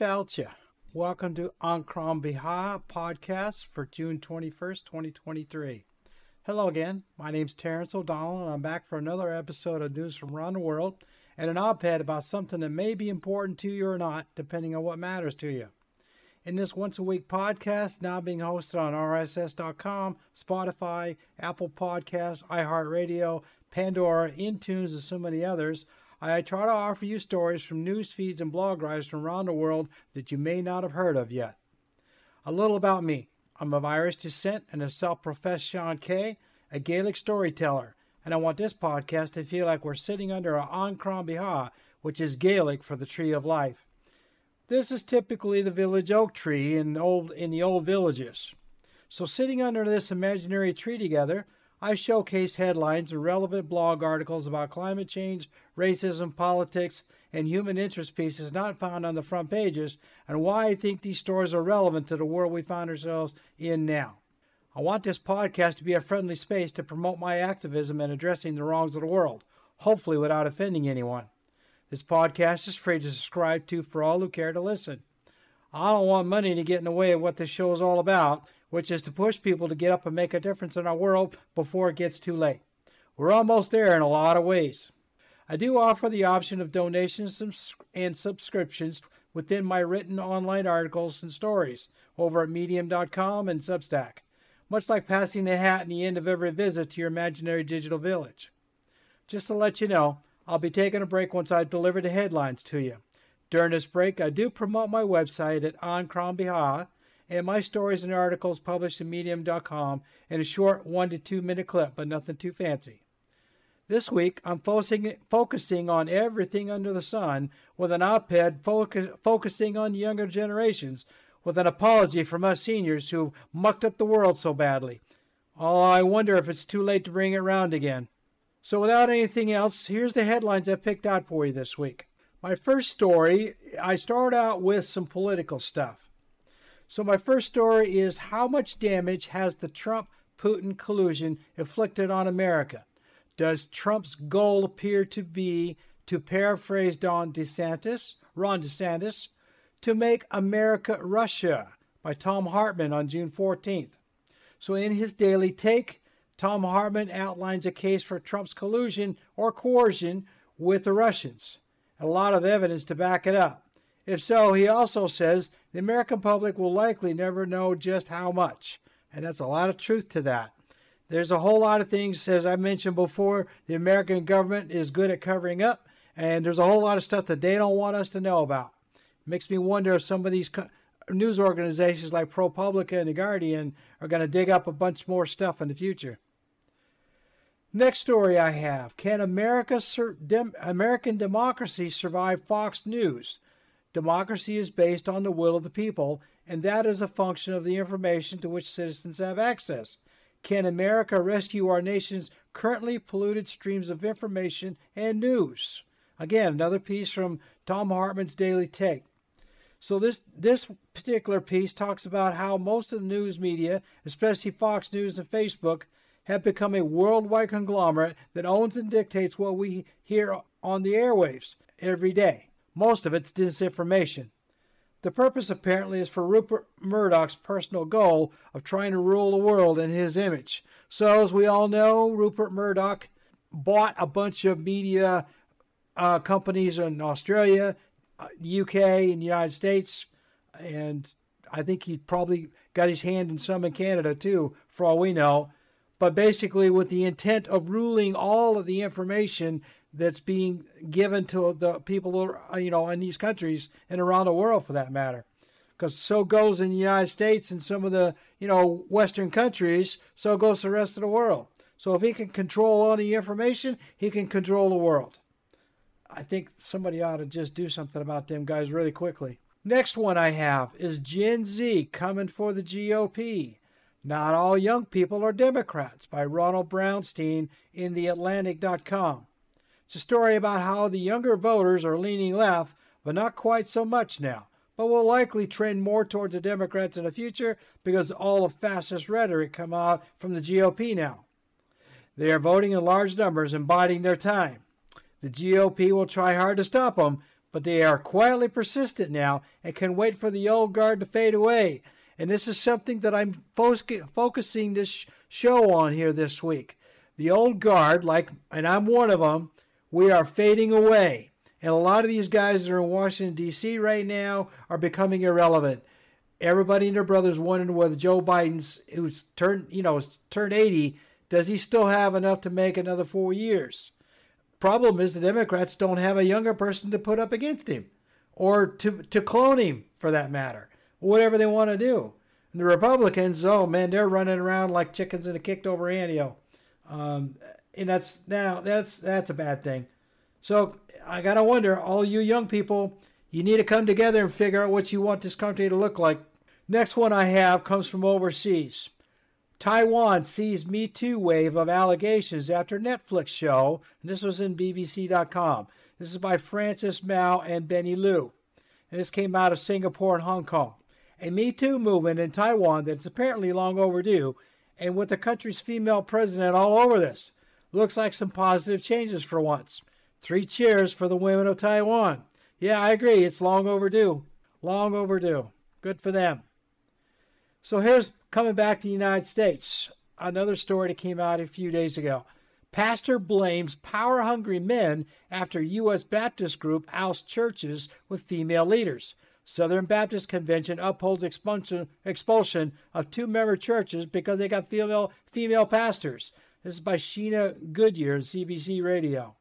Kemi Welcome to An Crann Bethadh podcast for June 21st, 2023. Hello again. My name's Terrence O'Donnell, and I'm back for another episode of News from Around the World and an op ed about something that may be important to you or not, depending on what matters to you. In this once a week podcast, now being hosted on RSS.com, Spotify, Apple Podcasts, iHeartRadio, Pandora, Intunes, and so many others, I try to offer you stories from news feeds and blog writers from around the world that you may not have heard of yet. A little about me. I'm of Irish descent and a self-professed seanchaí, a Gaelic storyteller, and I want this podcast to feel like we're sitting under a An Crann Bethadh, which is Gaelic for the tree of life. This is typically the village oak tree in old in the old villages. So sitting under this imaginary tree together, I showcase headlines and relevant blog articles about climate change, racism, politics, and human interest pieces not found on the front pages, and why I think these stories are relevant to the world we find ourselves in now. I want this podcast to be a friendly space to promote my activism in addressing the wrongs of the world, hopefully without offending anyone. This podcast is free to subscribe to for all who care to listen. I don't want money to get in the way of what this show is all about, which is to push people to get up and make a difference in our world before it gets too late. We're almost there in a lot of ways. I do offer the option of donations and subscriptions within my written online articles and stories over at medium.com and Substack, much like passing the hat in the end of every visit to your imaginary digital village. Just to let you know, I'll be taking a break once I deliver the headlines to you. During this break, I do promote my website at An Crann Bethadh and my stories and articles published in medium.com in a short one to two minute clip, but nothing too fancy. This week, I'm focusing, focusing on everything under the sun with an op ed focus, focusing on younger generations with an apology from us seniors who mucked up the world so badly. Oh, I wonder if it's too late to bring it round again. So, without anything else, here's the headlines I picked out for you this week. My first story, I start out with some political stuff. So, my first story is how much damage has the Trump Putin collusion inflicted on America? Does Trump's goal appear to be, to paraphrase Don DeSantis, Ron DeSantis, to make America Russia by Thom Hartmann on June 14th? So, in his daily take, Thom Hartmann outlines a case for Trump's collusion or coercion with the Russians a lot of evidence to back it up. If so, he also says the American public will likely never know just how much. And that's a lot of truth to that. There's a whole lot of things, as I mentioned before, the American government is good at covering up, and there's a whole lot of stuff that they don't want us to know about. It makes me wonder if some of these news organizations like ProPublica and The Guardian are going to dig up a bunch more stuff in the future. Next story I have Can America sur- dem- American democracy survive Fox News? Democracy is based on the will of the people, and that is a function of the information to which citizens have access. Can America rescue our nation's currently polluted streams of information and news? Again, another piece from Thom Hartmann's Daily Take. So this this particular piece talks about how most of the news media, especially Fox News and Facebook, have become a worldwide conglomerate that owns and dictates what we hear on the airwaves every day. Most of it's disinformation. The purpose apparently is for Rupert Murdoch's personal goal of trying to rule the world in his image. So, as we all know, Rupert Murdoch bought a bunch of media uh, companies in Australia, UK, uh, and the United States, and I think he probably got his hand in some in Canada too, for all we know but basically with the intent of ruling all of the information that's being given to the people, uh, you know, in these countries and around the world for that matter. Because so goes in the United States and some of the, you know, Western countries, so goes the rest of the world. So if he can control all the information, he can control the world. I think somebody ought to just do something about them guys really quickly. Next one I have is Gen Z coming for the GOP. Not All Young People Are Democrats by Ronald Brownstein in TheAtlantic.com. It's a story about how the younger voters are leaning left, but not quite so much now, but will likely trend more towards the Democrats in the future because all the fascist rhetoric come out from the GOP now. They are voting in large numbers and biding their time. The GOP will try hard to stop them, but they are quietly persistent now and can wait for the old guard to fade away. And this is something that I'm fo- focusing this show on here this week. The old guard, like, and I'm one of them, we are fading away. And a lot of these guys that are in Washington, D.C. right now are becoming irrelevant. Everybody and their brothers wondering whether Joe Biden's, who's turned, you know, turned 80, does he still have enough to make another four years? Problem is the Democrats don't have a younger person to put up against him or to, to clone him for that matter, whatever they want to do. And the Republicans, oh man, they're running around like chickens in a kicked over antio. Um, and that's now that's that's a bad thing. So I gotta wonder, all you young people, you need to come together and figure out what you want this country to look like. Next one I have comes from overseas. Taiwan sees Me Too wave of allegations after Netflix show, and this was in BBC.com. This is by Frances Mao and Benny Liu. And this came out of Singapore and Hong Kong. A Me Too movement in Taiwan that's apparently long overdue, and with the country's female president all over this. Looks like some positive changes for once. Three cheers for the women of Taiwan. Yeah, I agree. It's long overdue. Long overdue. Good for them. So here's coming back to the United States. Another story that came out a few days ago. Pastor blames power hungry men after U.S. Baptist group ousts churches with female leaders. Southern Baptist Convention upholds expulsion, expulsion of two member churches because they got female, female pastors. This is by Sheena Goodyear, CBC Radio.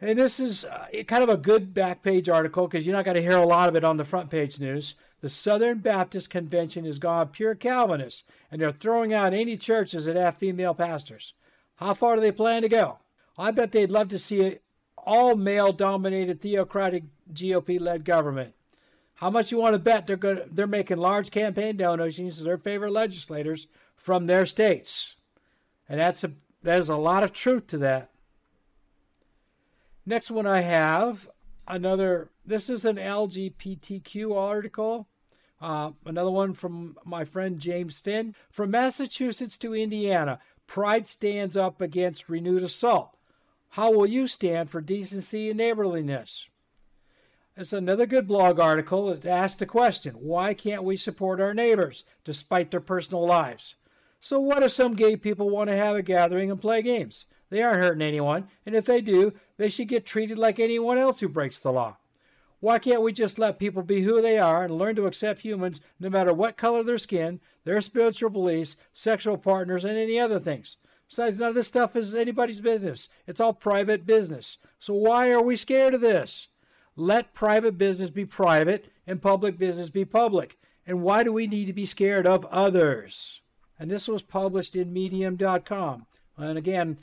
And this is uh, kind of a good back page article because you're not going to hear a lot of it on the front page news. The Southern Baptist Convention has gone pure Calvinist, and they're throwing out any churches that have female pastors. How far do they plan to go? I bet they'd love to see all male dominated theocratic GOP led government. How much you want to bet they're going they're making large campaign donations to their favorite legislators from their states. And that's a there's a lot of truth to that. Next one I have another this is an LGBTQ article uh, another one from my friend James Finn. From Massachusetts to Indiana, pride stands up against renewed assault. How will you stand for decency and neighborliness? It's another good blog article that asks the question why can't we support our neighbors despite their personal lives? So, what if some gay people want to have a gathering and play games? They aren't hurting anyone, and if they do, they should get treated like anyone else who breaks the law. Why can't we just let people be who they are and learn to accept humans no matter what color their skin, their spiritual beliefs, sexual partners, and any other things? Besides, none of this stuff is anybody's business. It's all private business. So why are we scared of this? Let private business be private and public business be public. And why do we need to be scared of others? And this was published in medium.com. And again,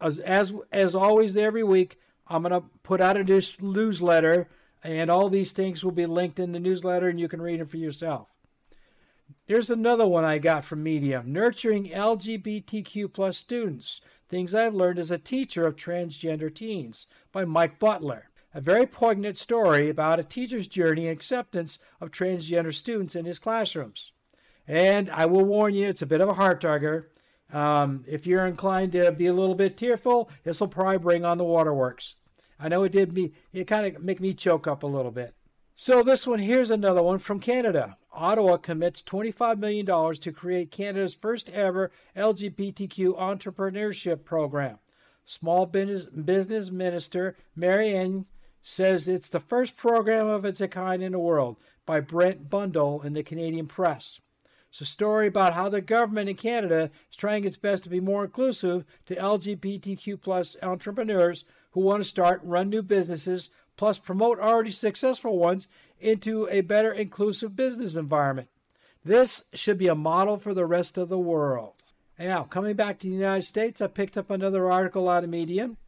as as, as always every week, I'm going to put out a newsletter and all these things will be linked in the newsletter and you can read them for yourself. Here's another one I got from Medium Nurturing LGBTQ plus students Things I've Learned as a Teacher of Transgender Teens by Mike Butler. A very poignant story about a teacher's journey and acceptance of transgender students in his classrooms. And I will warn you, it's a bit of a heart tugger. Um, if you're inclined to be a little bit tearful, this will probably bring on the waterworks. I know it did me, it kind of make me choke up a little bit. So this one, here's another one from Canada. Ottawa commits $25 million to create Canada's first ever LGBTQ entrepreneurship program. Small business, business minister Mary Ng says it's the first program of its kind in the world by Brent Bundle in the Canadian press. It's a story about how the government in Canada is trying its best to be more inclusive to LGBTQ plus entrepreneurs who want to start, run new businesses, plus promote already successful ones into a better inclusive business environment. This should be a model for the rest of the world. Now, coming back to the United States, I picked up another article out of Medium.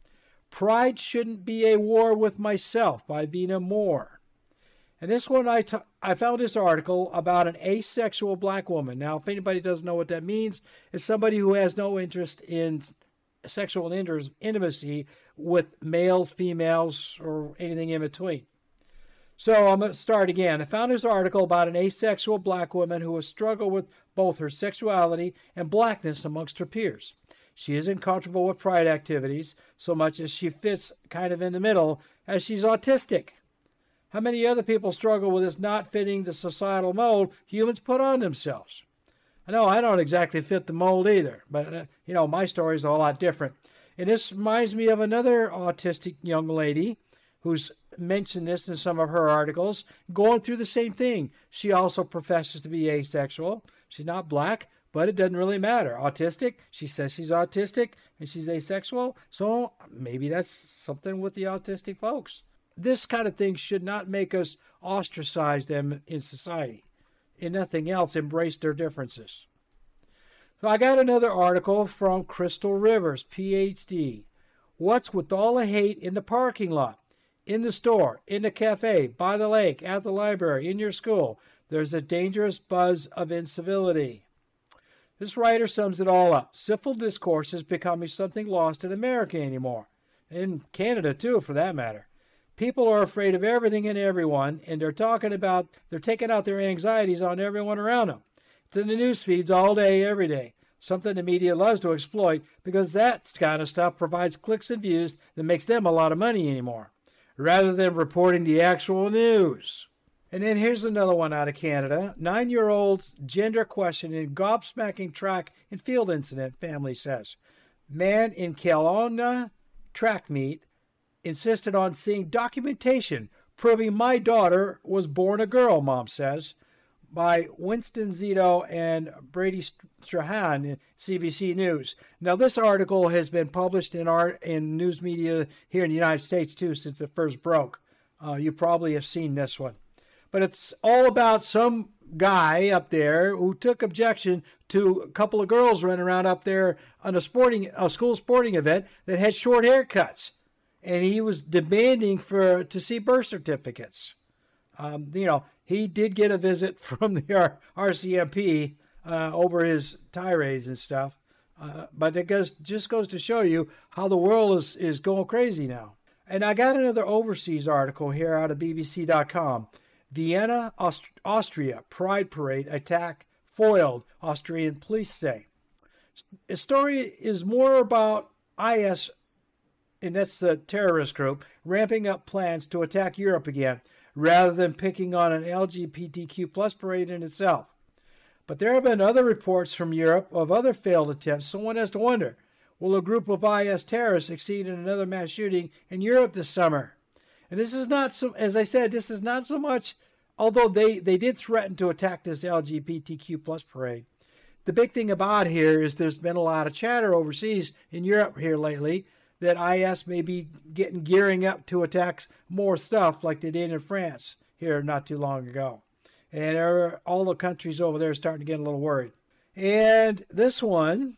Pride Shouldn't Be a War with Myself by Vina Moore. And this one, I, t- I found this article about an asexual black woman. Now, if anybody doesn't know what that means, it's somebody who has no interest in sexual intimacy with males, females, or anything in between. So I'm going to start again. I found this article about an asexual black woman who has struggled with both her sexuality and blackness amongst her peers. She isn't comfortable with pride activities so much as she fits kind of in the middle as she's autistic. How many other people struggle with this not fitting the societal mold humans put on themselves? I know I don't exactly fit the mold either, but uh, you know, my story is a lot different. And this reminds me of another autistic young lady who's mentioned this in some of her articles, going through the same thing. She also professes to be asexual. She's not black, but it doesn't really matter. Autistic, she says she's autistic and she's asexual, so maybe that's something with the autistic folks. This kind of thing should not make us ostracize them in society. In nothing else, embrace their differences. So I got another article from Crystal Rivers, PhD. What's with all the hate in the parking lot? in the store, in the cafe, by the lake, at the library, in your school. There's a dangerous buzz of incivility. This writer sums it all up. Civil discourse is becoming something lost in America anymore. In Canada, too, for that matter. People are afraid of everything and everyone, and they're talking about, they're taking out their anxieties on everyone around them. It's in the news feeds all day, every day. Something the media loves to exploit because that kind of stuff provides clicks and views that makes them a lot of money anymore rather than reporting the actual news. And then here's another one out of Canada. Nine year old's gender questioning gobsmacking track and field incident, family says. Man in Kelowna track meet insisted on seeing documentation proving my daughter was born a girl, mom says by Winston Szeto and Brady Strachan CBC News. Now, this article has been published in art in news media here in the United States too since it first broke. Uh, you probably have seen this one, but it's all about some guy up there who took objection to a couple of girls running around up there on a sporting a school sporting event that had short haircuts, and he was demanding for to see birth certificates. Um, you know, he did get a visit from the R- RCMP uh, over his tirades and stuff. Uh, but it goes, just goes to show you how the world is, is going crazy now. And I got another overseas article here out of BBC.com. Vienna, Aust- Austria, Pride Parade attack foiled, Austrian police say. The story is more about IS, and that's the terrorist group, ramping up plans to attack Europe again rather than picking on an LGBTQ plus parade in itself. But there have been other reports from Europe of other failed attempts, so one has to wonder will a group of IS terrorists succeed in another mass shooting in Europe this summer? And this is not so, as I said, this is not so much, although they, they did threaten to attack this LGBTQ plus parade. The big thing about here is there's been a lot of chatter overseas in Europe here lately that IS may be getting gearing up to attack more stuff like they did in France here not too long ago. And all the countries over there are starting to get a little worried. And this one,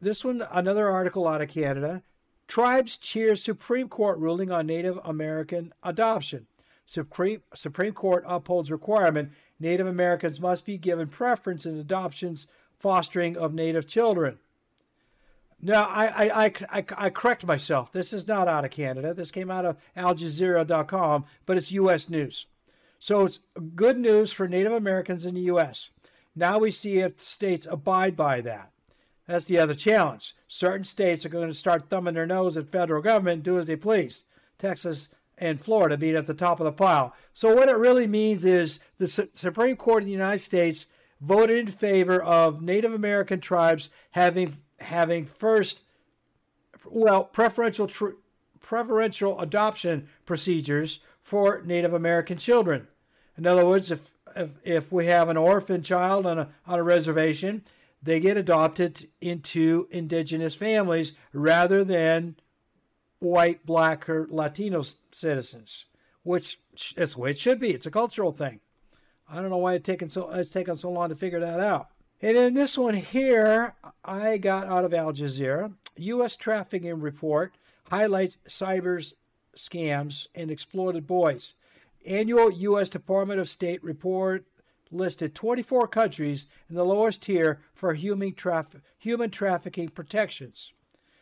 this one, another article out of Canada. Tribes cheer Supreme Court ruling on Native American adoption. Supreme, Supreme Court upholds requirement Native Americans must be given preference in adoptions fostering of Native children. No, I, I, I, I, I correct myself. This is not out of Canada. This came out of AlJazeera.com, but it's U.S. news. So it's good news for Native Americans in the U.S. Now we see if states abide by that. That's the other challenge. Certain states are going to start thumbing their nose at federal government and do as they please. Texas and Florida being at the top of the pile. So what it really means is the Supreme Court of the United States voted in favor of Native American tribes having having first, well, preferential tr- preferential adoption procedures for Native American children. In other words, if if, if we have an orphan child on a on a reservation, they get adopted into indigenous families rather than white, black, or Latino citizens, which is the way it should be. It's a cultural thing. I don't know why it's taken so it's taken so long to figure that out. And in this one here, I got out of Al Jazeera. U.S. trafficking report highlights cyber scams and exploited boys. Annual U.S. Department of State report listed 24 countries in the lowest tier for human, traf- human trafficking protections.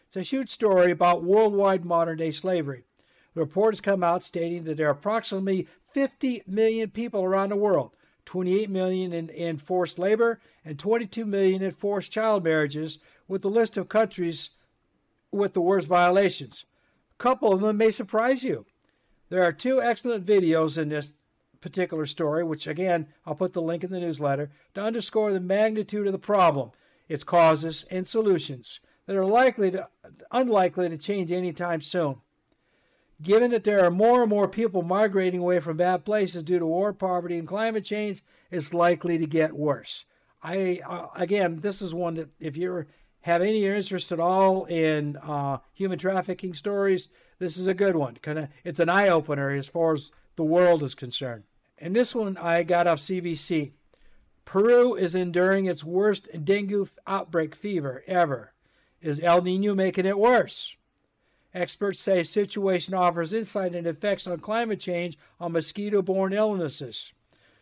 It's a huge story about worldwide modern day slavery. The report has come out stating that there are approximately 50 million people around the world 28 million in, in forced labor and 22 million in forced child marriages, with the list of countries with the worst violations. A couple of them may surprise you. There are two excellent videos in this particular story, which again, I'll put the link in the newsletter, to underscore the magnitude of the problem, its causes, and solutions that are likely to, unlikely to change anytime soon. Given that there are more and more people migrating away from bad places due to war, poverty, and climate change, it's likely to get worse. I uh, again, this is one that if you have any interest at all in uh, human trafficking stories, this is a good one. Kind of, it's an eye opener as far as the world is concerned. And this one I got off CBC. Peru is enduring its worst dengue outbreak fever ever. Is El Nino making it worse? Experts say situation offers insight into effects on climate change on mosquito borne illnesses.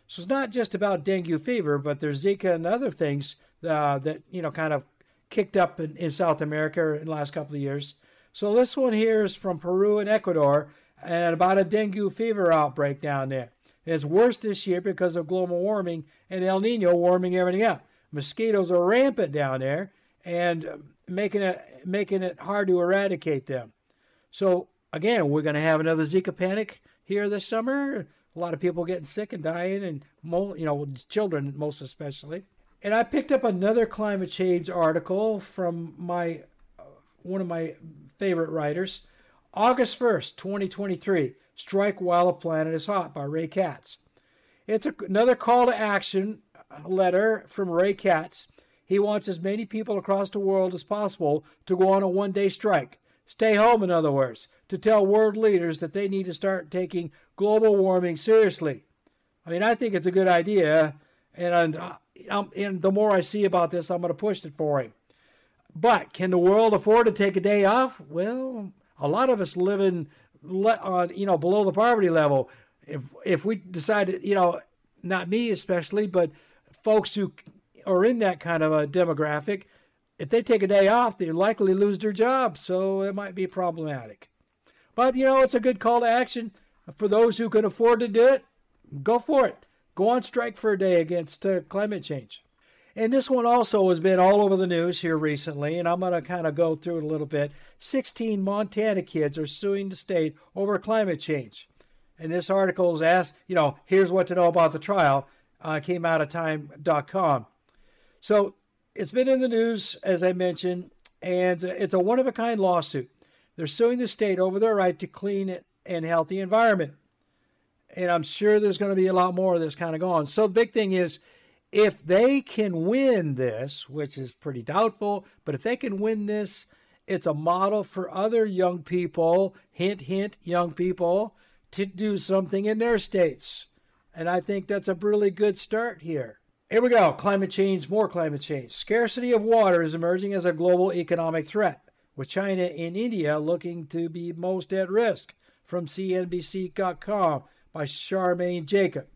So it's not just about dengue fever, but there's Zika and other things uh, that, you know, kind of kicked up in, in South America in the last couple of years. So this one here is from Peru and Ecuador and about a dengue fever outbreak down there. It's worse this year because of global warming and El Nino warming everything up. Mosquitoes are rampant down there and making it making it hard to eradicate them. So again, we're going to have another Zika panic here this summer. A lot of people getting sick and dying, and you know, children most especially. And I picked up another climate change article from my uh, one of my favorite writers, August 1st, 2023. Strike While a Planet is Hot by Ray Katz. It's a, another call to action uh, letter from Ray Katz. He wants as many people across the world as possible to go on a one day strike. Stay home, in other words, to tell world leaders that they need to start taking global warming seriously. I mean, I think it's a good idea, and, uh, and the more I see about this, I'm going to push it for him. But can the world afford to take a day off? Well, a lot of us live in on you know below the poverty level. If if we decide you know not me especially, but folks who are in that kind of a demographic, if they take a day off, they're likely to lose their job. So it might be problematic. But you know, it's a good call to action for those who can afford to do it. Go for it. Go on strike for a day against uh, climate change. And this one also has been all over the news here recently, and I'm going to kind of go through it a little bit. 16 Montana kids are suing the state over climate change. And this article is asked, you know, here's what to know about the trial. Uh, came out of time.com. So it's been in the news, as I mentioned, and it's a one of a kind lawsuit. They're suing the state over their right to clean and healthy environment. And I'm sure there's going to be a lot more of this kind of going. So the big thing is, if they can win this, which is pretty doubtful, but if they can win this, it's a model for other young people, hint, hint, young people, to do something in their states. And I think that's a really good start here. Here we go climate change, more climate change. Scarcity of water is emerging as a global economic threat, with China and India looking to be most at risk. From CNBC.com by Charmaine Jacob.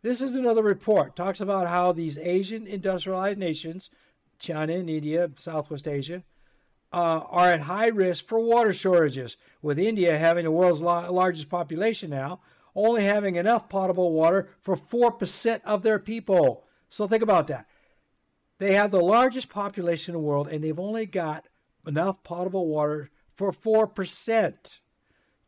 This is another report. Talks about how these Asian industrialized nations, China and India, Southwest Asia, uh, are at high risk for water shortages, with India having the world's la- largest population now, only having enough potable water for 4% of their people. So think about that. They have the largest population in the world, and they've only got enough potable water for 4%.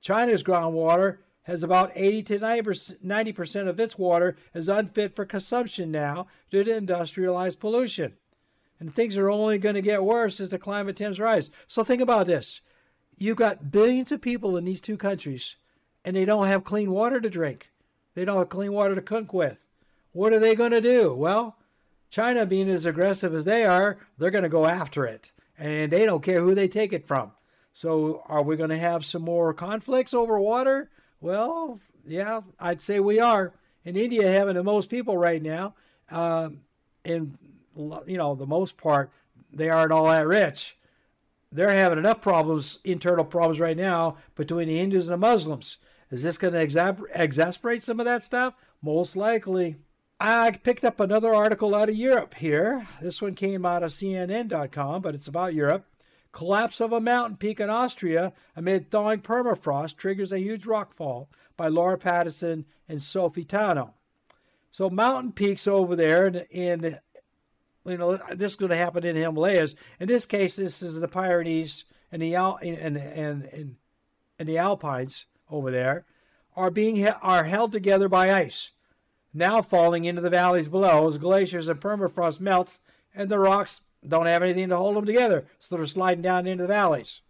China's groundwater has about 80 to 90% of its water is unfit for consumption now due to industrialized pollution. And things are only going to get worse as the climate temps rise. So think about this. You've got billions of people in these two countries, and they don't have clean water to drink. They don't have clean water to cook with. What are they going to do? Well, China, being as aggressive as they are, they're going to go after it. And they don't care who they take it from. So, are we going to have some more conflicts over water? Well, yeah, I'd say we are. In India, having the most people right now, um, and you know, the most part, they aren't all that rich. They're having enough problems, internal problems right now between the Hindus and the Muslims. Is this going to exasper- exasperate some of that stuff? Most likely. I picked up another article out of Europe here. This one came out of CNN.com, but it's about Europe. Collapse of a mountain peak in Austria amid thawing permafrost triggers a huge rockfall by Laura Paddison and Sophie Tanno. So mountain peaks over there in, in you know, this is going to happen in Himalayas. In this case, this is the Pyrenees and the Al- and, and, and, and the Alpines over there are being are held together by ice, now falling into the valleys below as glaciers and permafrost melts and the rocks don't have anything to hold them together, so they're sliding down into the valleys.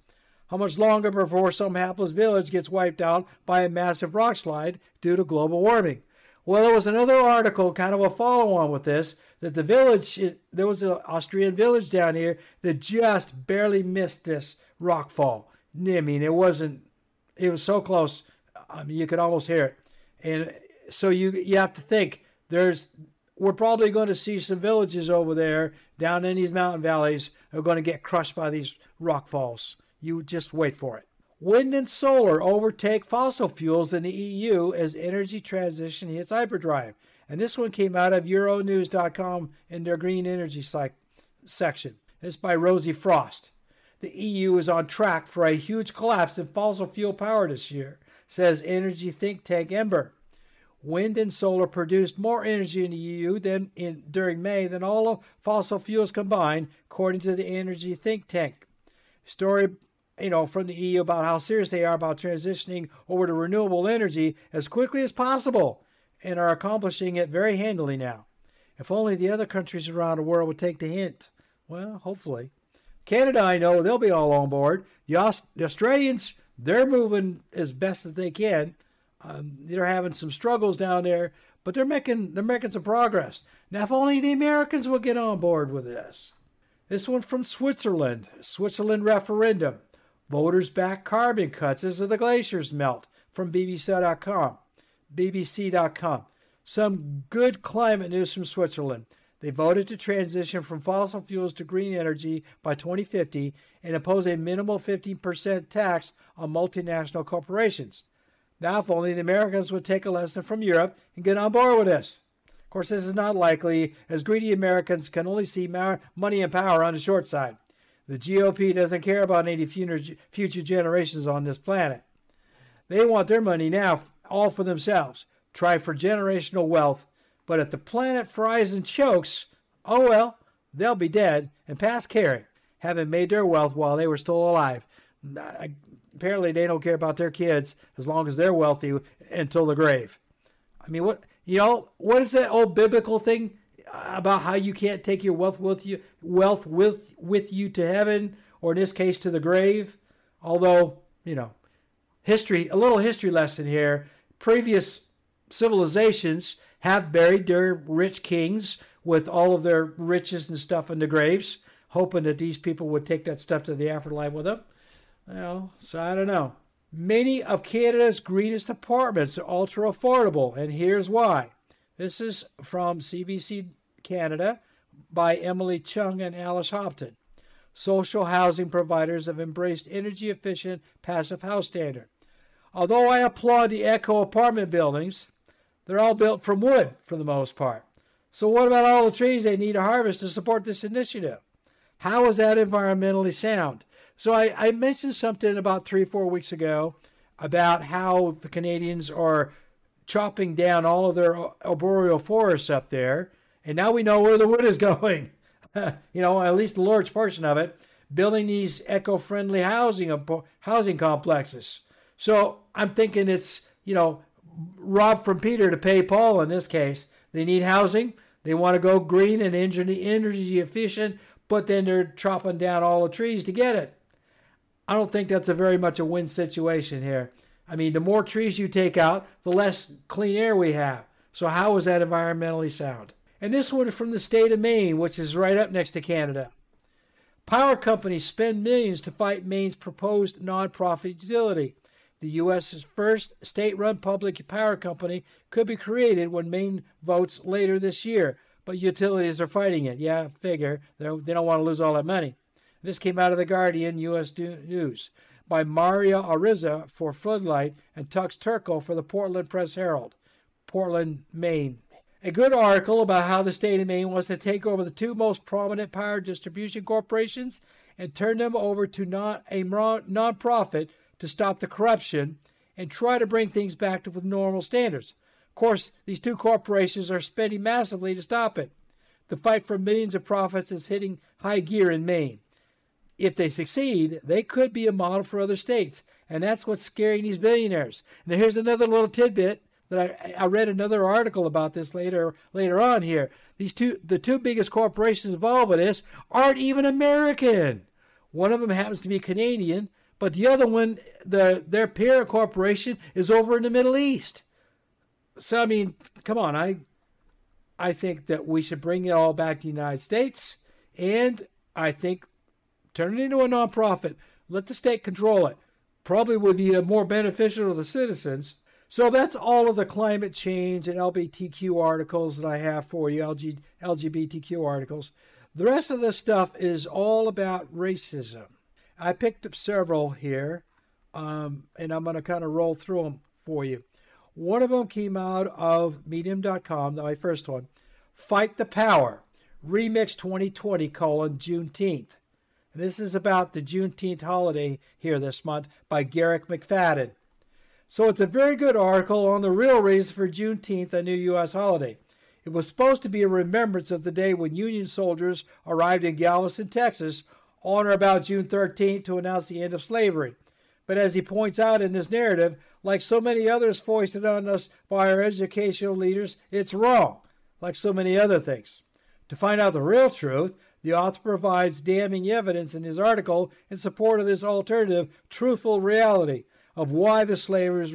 How much longer before some hapless village gets wiped out by a massive rock slide due to global warming? Well, there was another article, kind of a follow on with this, that the village, there was an Austrian village down here that just barely missed this rock fall. I mean, it wasn't, it was so close, I mean, you could almost hear it. And so you you have to think there's we're probably going to see some villages over there down in these mountain valleys are going to get crushed by these rock falls. You just wait for it. Wind and solar overtake fossil fuels in the EU as energy transition hits hyperdrive. And this one came out of Euronews.com in their green energy section. It's by Rosie Frost. The EU is on track for a huge collapse in fossil fuel power this year, says energy think tank Ember. Wind and solar produced more energy in the EU than in, during May than all of fossil fuels combined, according to the energy think tank. Story you know, from the EU about how serious they are about transitioning over to renewable energy as quickly as possible and are accomplishing it very handily now. If only the other countries around the world would take the hint. Well, hopefully. Canada, I know, they'll be all on board. The, Aust- the Australians, they're moving as best as they can. Um, they're having some struggles down there, but they're making they're making some progress. Now, if only the Americans would get on board with this. This one from Switzerland, Switzerland referendum. Voters back carbon cuts as the glaciers melt from BBC.com. BBC.com. Some good climate news from Switzerland. They voted to transition from fossil fuels to green energy by 2050 and impose a minimal 15% tax on multinational corporations. Now, if only the Americans would take a lesson from Europe and get on board with us. Of course, this is not likely, as greedy Americans can only see money and power on the short side. The GOP doesn't care about any future generations on this planet. They want their money now, all for themselves. Try for generational wealth, but if the planet fries and chokes, oh well, they'll be dead and past caring, having made their wealth while they were still alive. Apparently, they don't care about their kids as long as they're wealthy until the grave. I mean, what you know? What is that old biblical thing? about how you can't take your wealth with you wealth with with you to heaven or in this case to the grave although you know history a little history lesson here previous civilizations have buried their rich kings with all of their riches and stuff in the graves hoping that these people would take that stuff to the afterlife with them well so i don't know many of canada's greenest apartments are ultra affordable and here's why this is from CBC Canada by Emily Chung and Alice Hopton. Social housing providers have embraced energy efficient passive house standard. Although I applaud the eco apartment buildings, they're all built from wood for the most part. So what about all the trees they need to harvest to support this initiative? How is that environmentally sound? So I, I mentioned something about three, or four weeks ago about how the Canadians are chopping down all of their arboreal forests up there and now we know where the wood is going. you know, at least a large portion of it, building these eco-friendly housing housing complexes. So I'm thinking it's you know rob from Peter to pay Paul in this case. They need housing. They want to go green and energy efficient, but then they're chopping down all the trees to get it. I don't think that's a very much a win situation here. I mean, the more trees you take out, the less clean air we have. So how is that environmentally sound? And this one from the state of Maine, which is right up next to Canada. Power companies spend millions to fight Maine's proposed nonprofit utility. The U.S.'s first state run public power company could be created when Maine votes later this year, but utilities are fighting it. Yeah, figure. They're, they do not want to lose all that money. This came out of The Guardian U.S. News by Maria Ariza for Floodlight and Tux Turkel for the Portland Press Herald, Portland, Maine a good article about how the state of Maine wants to take over the two most prominent power distribution corporations and turn them over to not a nonprofit to stop the corruption and try to bring things back to with normal standards. Of course, these two corporations are spending massively to stop it. The fight for millions of profits is hitting high gear in Maine. If they succeed, they could be a model for other states, and that's what's scaring these billionaires. Now, here's another little tidbit that I, I read another article about this later later on here. These two, the two biggest corporations involved with this, aren't even American. One of them happens to be Canadian, but the other one, the their parent corporation, is over in the Middle East. So I mean, come on, I I think that we should bring it all back to the United States, and I think turn it into a nonprofit. Let the state control it. Probably would be more beneficial to the citizens. So that's all of the climate change and LGBTQ articles that I have for you, LG, LGBTQ articles. The rest of this stuff is all about racism. I picked up several here, um, and I'm going to kind of roll through them for you. One of them came out of Medium.com, my first one. Fight the Power, Remix 2020, colon, Juneteenth. And this is about the Juneteenth holiday here this month by Garrick McFadden. So it's a very good article on the real reason for Juneteenth, a new U.S. holiday. It was supposed to be a remembrance of the day when Union soldiers arrived in Galveston, Texas, on or about June 13th to announce the end of slavery. But as he points out in this narrative, like so many others foisted on us by our educational leaders, it's wrong, like so many other things. To find out the real truth, the author provides damning evidence in his article in support of this alternative, truthful reality of why the slaves,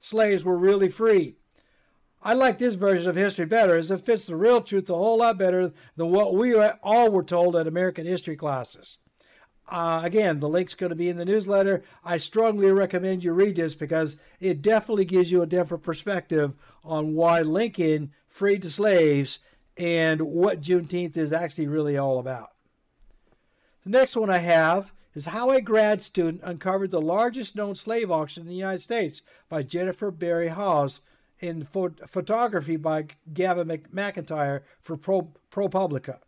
slaves were really free. I like this version of history better as it fits the real truth a whole lot better than what we all were told at American history classes. Uh, again, the link's going to be in the newsletter. I strongly recommend you read this because it definitely gives you a different perspective on why Lincoln freed the slaves and what Juneteenth is actually really all about. The next one I have is How a Grad Student Uncovered the Largest Known Slave Auction in the United States by Jennifer Berry Hawes in photography by Gavin McIntyre for Pro- ProPublica.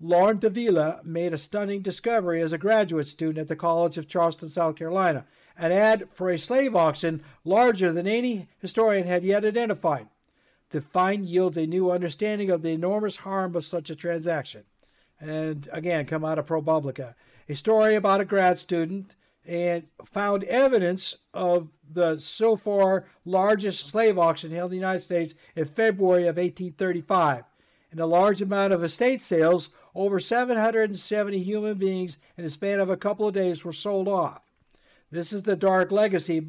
Lauren Davila made a stunning discovery as a graduate student at the College of Charleston, South Carolina, an ad for a slave auction larger than any historian had yet identified. The find yields a new understanding of the enormous harm of such a transaction. And again, come out of ProPublica. A story about a grad student and found evidence of the so far largest slave auction held in the United States in February of 1835. And a large amount of estate sales, over 770 human beings in the span of a couple of days, were sold off. This is the dark legacy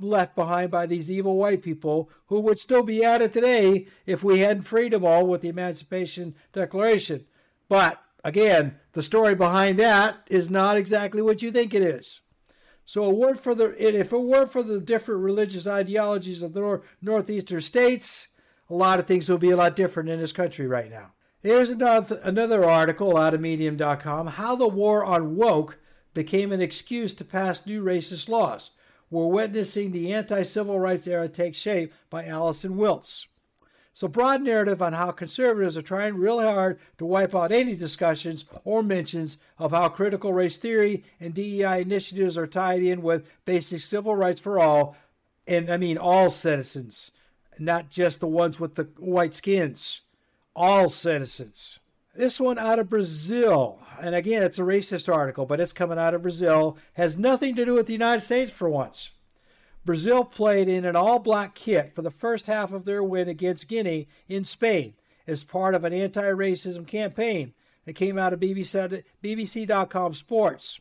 left behind by these evil white people who would still be at it today if we hadn't freed them all with the Emancipation Declaration. But again, the story behind that is not exactly what you think it is. So, for the if it weren't for the different religious ideologies of the nor- northeastern states, a lot of things would be a lot different in this country right now. Here's another, another article out of Medium.com: How the war on woke became an excuse to pass new racist laws. We're witnessing the anti-civil rights era take shape by Allison Wiltz. So, broad narrative on how conservatives are trying really hard to wipe out any discussions or mentions of how critical race theory and DEI initiatives are tied in with basic civil rights for all, and I mean all citizens, not just the ones with the white skins, all citizens. This one out of Brazil, and again, it's a racist article, but it's coming out of Brazil, has nothing to do with the United States for once. Brazil played in an all black kit for the first half of their win against Guinea in Spain as part of an anti racism campaign that came out of BBC, BBC.com Sports.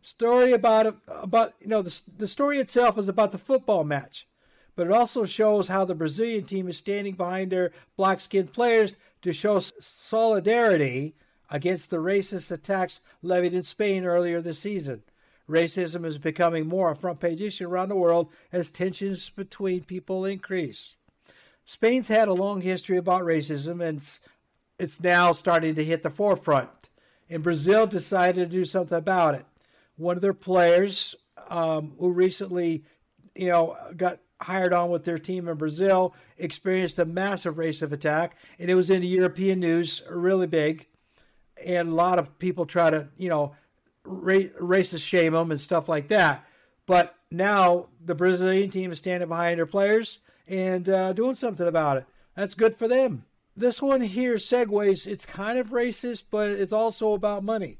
Story about about you know the, the story itself is about the football match, but it also shows how the Brazilian team is standing behind their black skinned players to show solidarity against the racist attacks levied in Spain earlier this season. Racism is becoming more a front page issue around the world as tensions between people increase. Spain's had a long history about racism and it's, it's now starting to hit the forefront. And Brazil decided to do something about it. One of their players, um, who recently, you know, got hired on with their team in Brazil, experienced a massive racist attack, and it was in the European news, really big. And a lot of people try to, you know, ra- racist shame them and stuff like that. But now the Brazilian team is standing behind their players and uh, doing something about it. That's good for them. this one here segues, it's kind of racist, but it's also about money.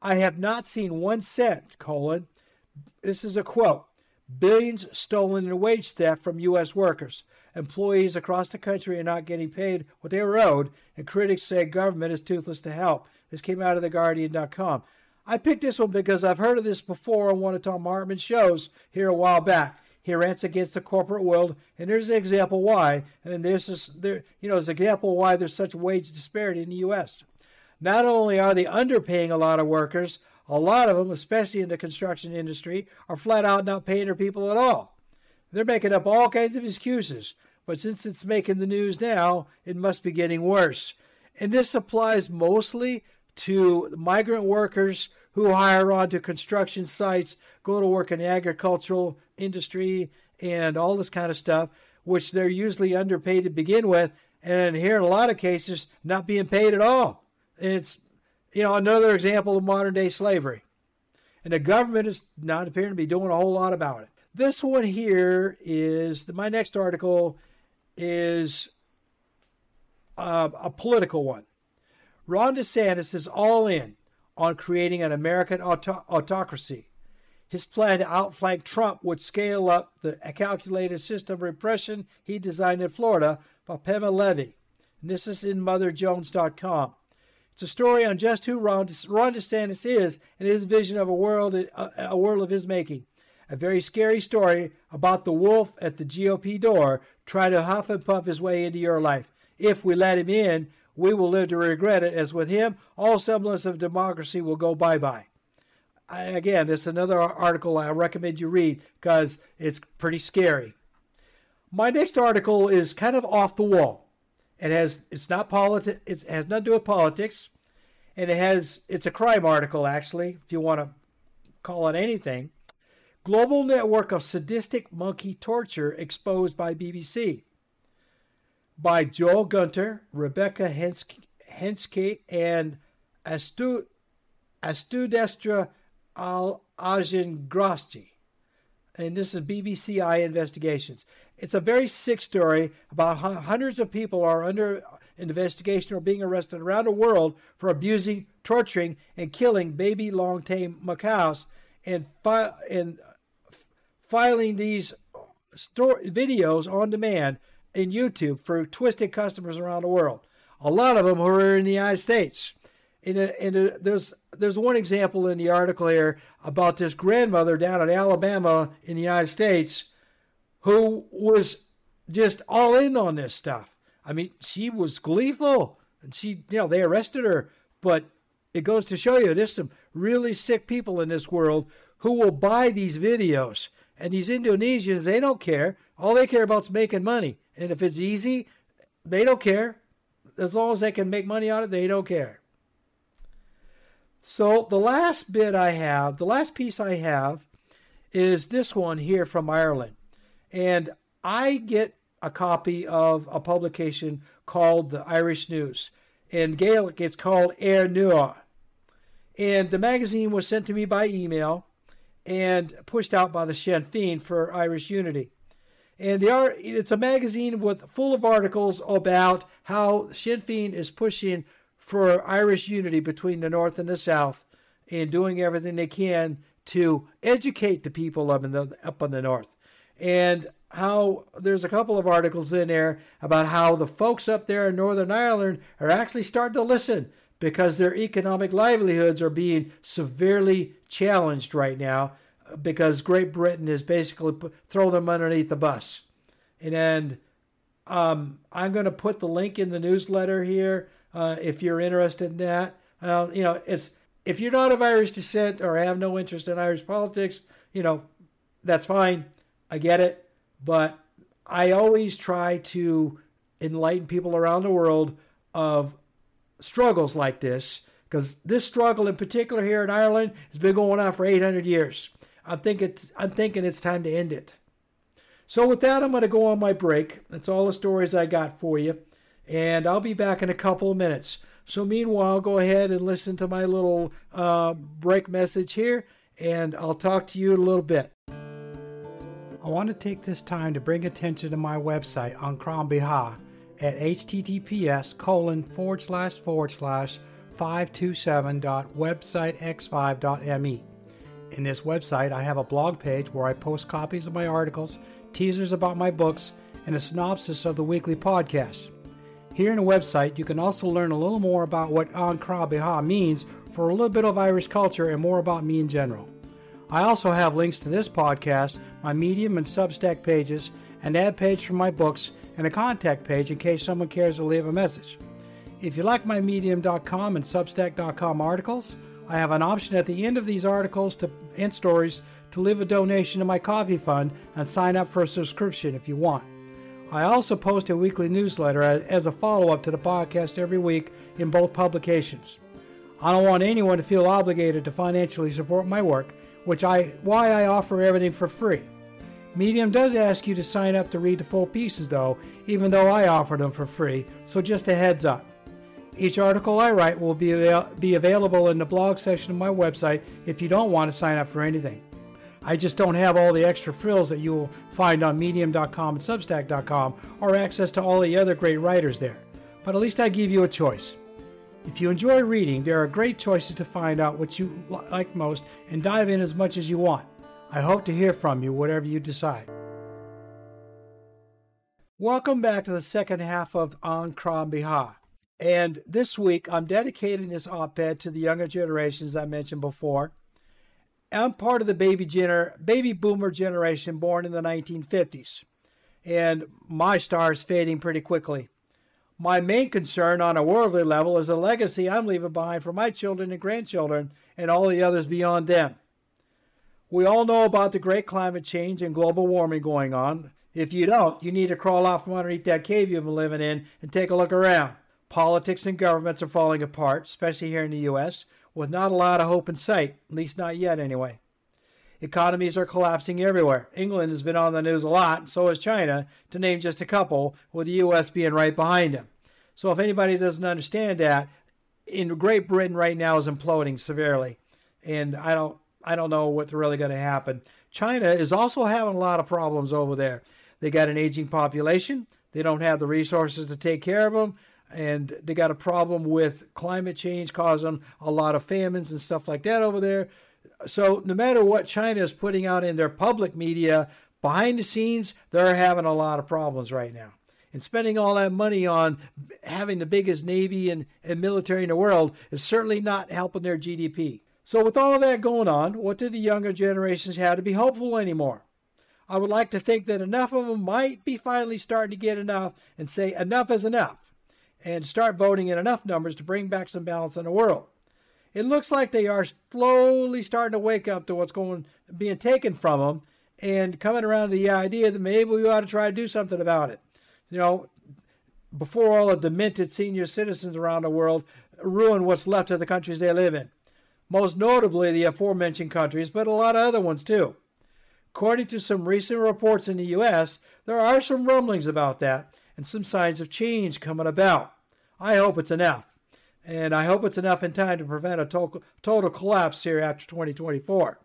I have not seen one cent, colon. This is a quote. Billions stolen in wage theft from U.S. workers. Employees across the country are not getting paid what they were owed, and critics say government is toothless to help. This came out of TheGuardian.com. I picked this one because I've heard of this before on one of Thom Hartmann's shows here a while back. He rants against the corporate world, and there's an example why. And there's this, there, you know, an example why there's such wage disparity in the U.S. Not only are they underpaying a lot of workers, a lot of them, especially in the construction industry, are flat out not paying their people at all. They're making up all kinds of excuses, but since it's making the news now, it must be getting worse. And this applies mostly to migrant workers who hire onto construction sites, go to work in the agricultural industry, and all this kind of stuff, which they're usually underpaid to begin with, and here in a lot of cases, not being paid at all. And it's, you know, another example of modern day slavery. And the government is not appearing to be doing a whole lot about it. This one here is my next article is uh, a political one. Ron DeSantis is all in on creating an American auto- autocracy. His plan to outflank Trump would scale up the calculated system of repression he designed in Florida by Pema Levy. And this is in MotherJones.com. It's a story on just who Ron, Ron DeSantis is and his vision of a world, a, a world of his making. A very scary story about the wolf at the GOP door trying to huff and puff his way into your life. If we let him in, we will live to regret it. As with him, all semblance of democracy will go bye bye. Again, it's another article I recommend you read because it's pretty scary. My next article is kind of off the wall. It has it's not politi- it has nothing to do with politics, and it has it's a crime article actually, if you want to call it anything. Global network of sadistic monkey torture exposed by BBC by Joel Gunter, Rebecca Henschke, and Astu, Astudestra Al Ajengrastri. And this is BBC Eye Investigations. It's a very sick story about how hundreds of people are under investigation or being arrested around the world for abusing, torturing, and killing baby long-tailed macaques and, fi- and filing these story- videos on demand in YouTube for twisted customers around the world. A lot of them who are in the United States. In a, in a, there's there's one example in the article here about this grandmother down in Alabama in the United States who was just all in on this stuff. I mean, she was gleeful, and she you know they arrested her, but it goes to show you there's some really sick people in this world who will buy these videos. And these Indonesians, they don't care. All they care about is making money. And if it's easy, they don't care. As long as they can make money on it, they don't care. So the last bit I have, the last piece I have, is this one here from Ireland. And I get a copy of a publication called the Irish News. In Gaelic, it's called Éire Nua. And the magazine was sent to me by email and pushed out by the Sinn Féin for Irish Unity and the art it's a magazine with full of articles about how Sinn Féin is pushing for Irish unity between the North and the South, and doing everything they can to educate the people up in the up in the North, and how there's a couple of articles in there about how the folks up there in Northern Ireland are actually starting to listen because their economic livelihoods are being severely challenged right now because Great Britain is basically put, throw them underneath the bus. And um, I'm going to put the link in the newsletter here uh, if you're interested in that. Uh, you know, it's if you're not of Irish descent or have no interest in Irish politics, you know, that's fine. I get it, but I always try to enlighten people around the world of struggles like this because this struggle in particular here in Ireland has been going on for 800 years. I think it's I'm thinking it's time to end it. So with that, I'm going to go on my break. That's all the stories I got for you, and I'll be back in a couple of minutes. So meanwhile, go ahead and listen to my little uh, break message here, and I'll talk to you in a little bit. I want to take this time to bring attention to my website An Crann Bethadh at https colon forward slash forward slash 527.websitex5.me. In this website, I have a blog page where I post copies of my articles, teasers about my books, and a synopsis of the weekly podcast. Here in the website, you can also learn a little more about what An Crann Bethadh means for a little bit of Irish culture and more about me in general. I also have links to this podcast, my Medium and Substack pages, an ad page for my books, and a contact page in case someone cares to leave a message. If you like my Medium.com and Substack.com articles, I have an option at the end of these articles to, and stories to leave a donation to my coffee fund and sign up for a subscription if you want. I also post a weekly newsletter as a follow up to the podcast every week in both publications. I don't want anyone to feel obligated to financially support my work, which I why I offer everything for free. Medium does ask you to sign up to read the full pieces though, even though I offer them for free, so just a heads up. Each article I write will be, be available in the blog section of my website if you don't want to sign up for anything. I just don't have all the extra frills that you will find on medium.com and substack.com or access to all the other great writers there. But at least I give you a choice. If you enjoy reading, there are great choices to find out what you like most and dive in as much as you want. I hope to hear from you, whatever you decide. Welcome back to the second half of An Crann Bethadh. And this week, I'm dedicating this op ed to the younger generations I mentioned before. I'm part of the baby gener- baby boomer generation born in the 1950s, and my star is fading pretty quickly. My main concern on a worldly level is the legacy I'm leaving behind for my children and grandchildren and all the others beyond them. We all know about the great climate change and global warming going on. If you don't, you need to crawl out from underneath that cave you've been living in and take a look around. Politics and governments are falling apart, especially here in the U.S with not a lot of hope in sight, at least not yet anyway. Economies are collapsing everywhere. England has been on the news a lot, and so has China, to name just a couple, with the U.S. being right behind them. So if anybody doesn't understand that, in Great Britain right now is imploding severely, and I don't I don't know what's really going to happen. China is also having a lot of problems over there. They got an aging population. They don't have the resources to take care of them and they got a problem with climate change causing a lot of famines and stuff like that over there. So no matter what China is putting out in their public media, behind the scenes, they're having a lot of problems right now. And spending all that money on having the biggest navy and, and military in the world is certainly not helping their GDP. So with all of that going on, what do the younger generations have to be hopeful anymore? I would like to think that enough of them might be finally starting to get enough and say enough is enough and start voting in enough numbers to bring back some balance in the world. It looks like they are slowly starting to wake up to what's going being taken from them and coming around to the idea that maybe we ought to try to do something about it. You know, before all the demented senior citizens around the world ruin what's left of the countries they live in. Most notably the aforementioned countries, but a lot of other ones too. According to some recent reports in the U.S., there are some rumblings about that and some signs of change coming about. I hope it's enough. And I hope it's enough in time to prevent a total, collapse here after 2024.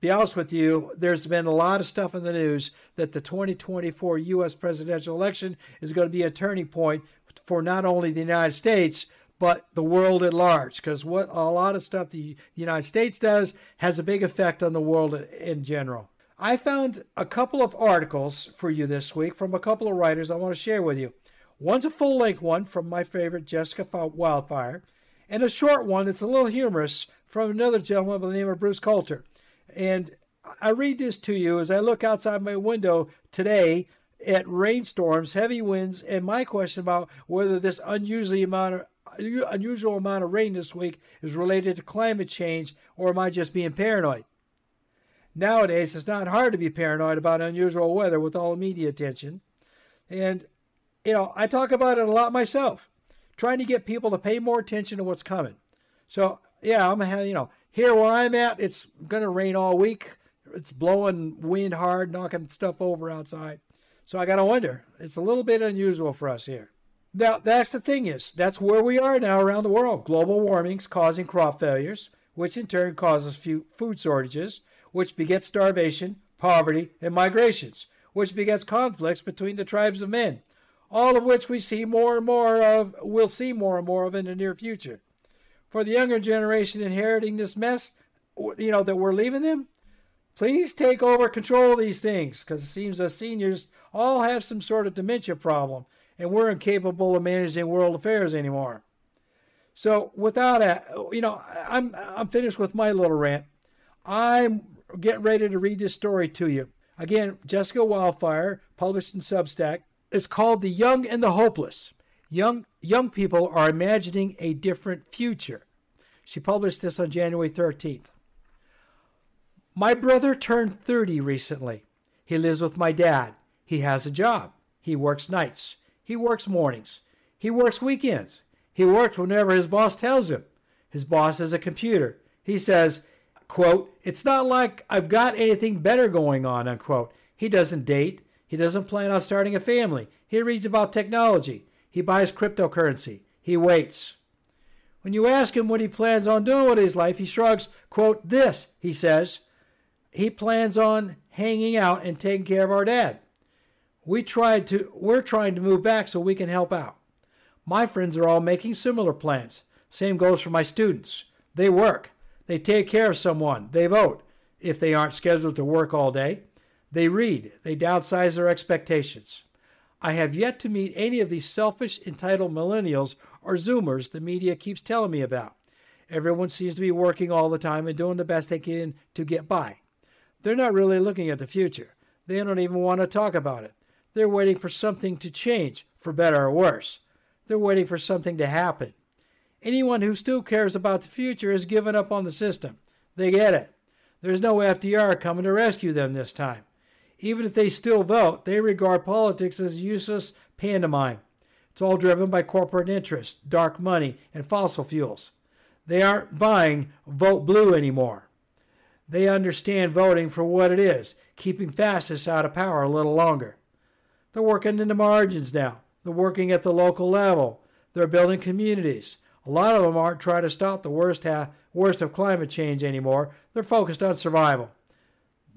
Be honest with you, there's been a lot of stuff in the news that the 2024 U.S. presidential election is going to be a turning point for not only the United States, but the world at large. Because what a lot of stuff the United States does has a big effect on the world in general. I found a couple of articles for you this week from a couple of writers I want to share with you. One's a full length one from my favorite Jessica Wildfire, and a short one that's a little humorous from another gentleman by the name of Bruce Coulter. And I read this to you as I look outside my window today at rainstorms, heavy winds, and my question about whether this unusually amount of unusual amount of rain this week is related to climate change or am I just being paranoid? Nowadays, it's not hard to be paranoid about unusual weather with all the media attention. And you know, I talk about it a lot myself, trying to get people to pay more attention to what's coming. So, yeah, I'm you know, here where I'm at, it's to rain all week. It's blowing wind hard, knocking stuff over outside. So I got to wonder. It's a little bit unusual for us here. Now, that's the thing is, that's where we are now around the world. Global warming's causing crop failures, which in turn causes food shortages, which begets starvation, poverty, and migrations, which begets conflicts between the tribes of men, all of which we see more and more of, we'll see more and more of in the near future. For the younger generation inheriting this mess, you know, that we're leaving them, please take over control of these things because it seems us seniors all have some sort of dementia problem and we're incapable of managing world affairs anymore. So without a, you know, I'm I'm finished with my little rant. I'm getting ready to read this story to you. Again, Jessica Wildfire, published in Substack. It's called The Young and the Hopeless. Young young people are imagining a different future. She published this on January 13th. My brother turned 30 recently. He lives with my dad. He has a job. He works nights. He works mornings. He works weekends. He works whenever his boss tells him. His boss is a computer. He says, quote, it's not like I've got anything better going on, unquote. He doesn't date. He doesn't plan on starting a family. He reads about technology. He buys cryptocurrency. He waits. When you ask him what he plans on doing with his life, he shrugs, quote, this, he says. He plans on hanging out and taking care of our dad. We tried to we're trying to move back so we can help out. My friends are all making similar plans. Same goes for my students. They work. They take care of someone. They vote if they aren't scheduled to work all day. They read. They downsize their expectations. I have yet to meet any of these selfish, entitled millennials or Zoomers the media keeps telling me about. Everyone seems to be working all the time and doing the best they can to get by. They're not really looking at the future. They don't even want to talk about it. They're waiting for something to change, for better or worse. They're waiting for something to happen. Anyone who still cares about the future has given up on the system. They get it. There's no FDR coming to rescue them this time. Even if they still vote, they regard politics as useless pantomime. It's all driven by corporate interests, dark money, and fossil fuels. They aren't buying vote blue anymore. They understand voting for what it is, keeping fascists out of power a little longer. They're working in the margins now. They're working at the local level. They're building communities. A lot of them aren't trying to stop the worst, ha- worst of climate change anymore. They're focused on survival.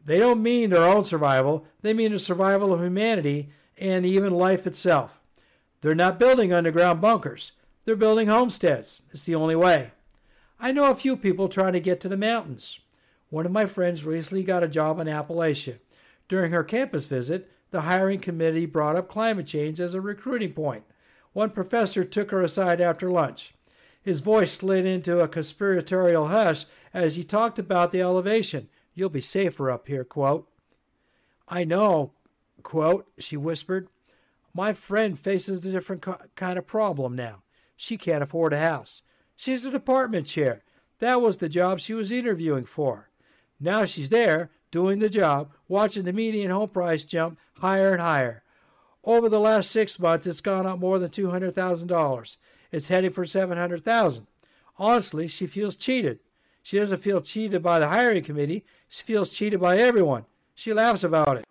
They don't mean their own survival, they mean the survival of humanity and even life itself. They're not building underground bunkers, they're building homesteads. It's the only way. I know a few people trying to get to the mountains. One of my friends recently got a job in Appalachia. During her campus visit, the hiring committee brought up climate change as a recruiting point. One professor took her aside after lunch. His voice slid into a conspiratorial hush as he talked about the elevation. You'll be safer up here, quote. I know, quote, she whispered. My friend faces a different kind of problem now. She can't afford a house. She's a department chair. That was the job she was interviewing for. Now she's there, doing the job, watching the median home price jump higher and higher. Over the last six months, it's gone up more than $200,000. It's heading for 700000 Honestly, she feels cheated. She doesn't feel cheated by the hiring committee. She feels cheated by everyone. She laughs about it.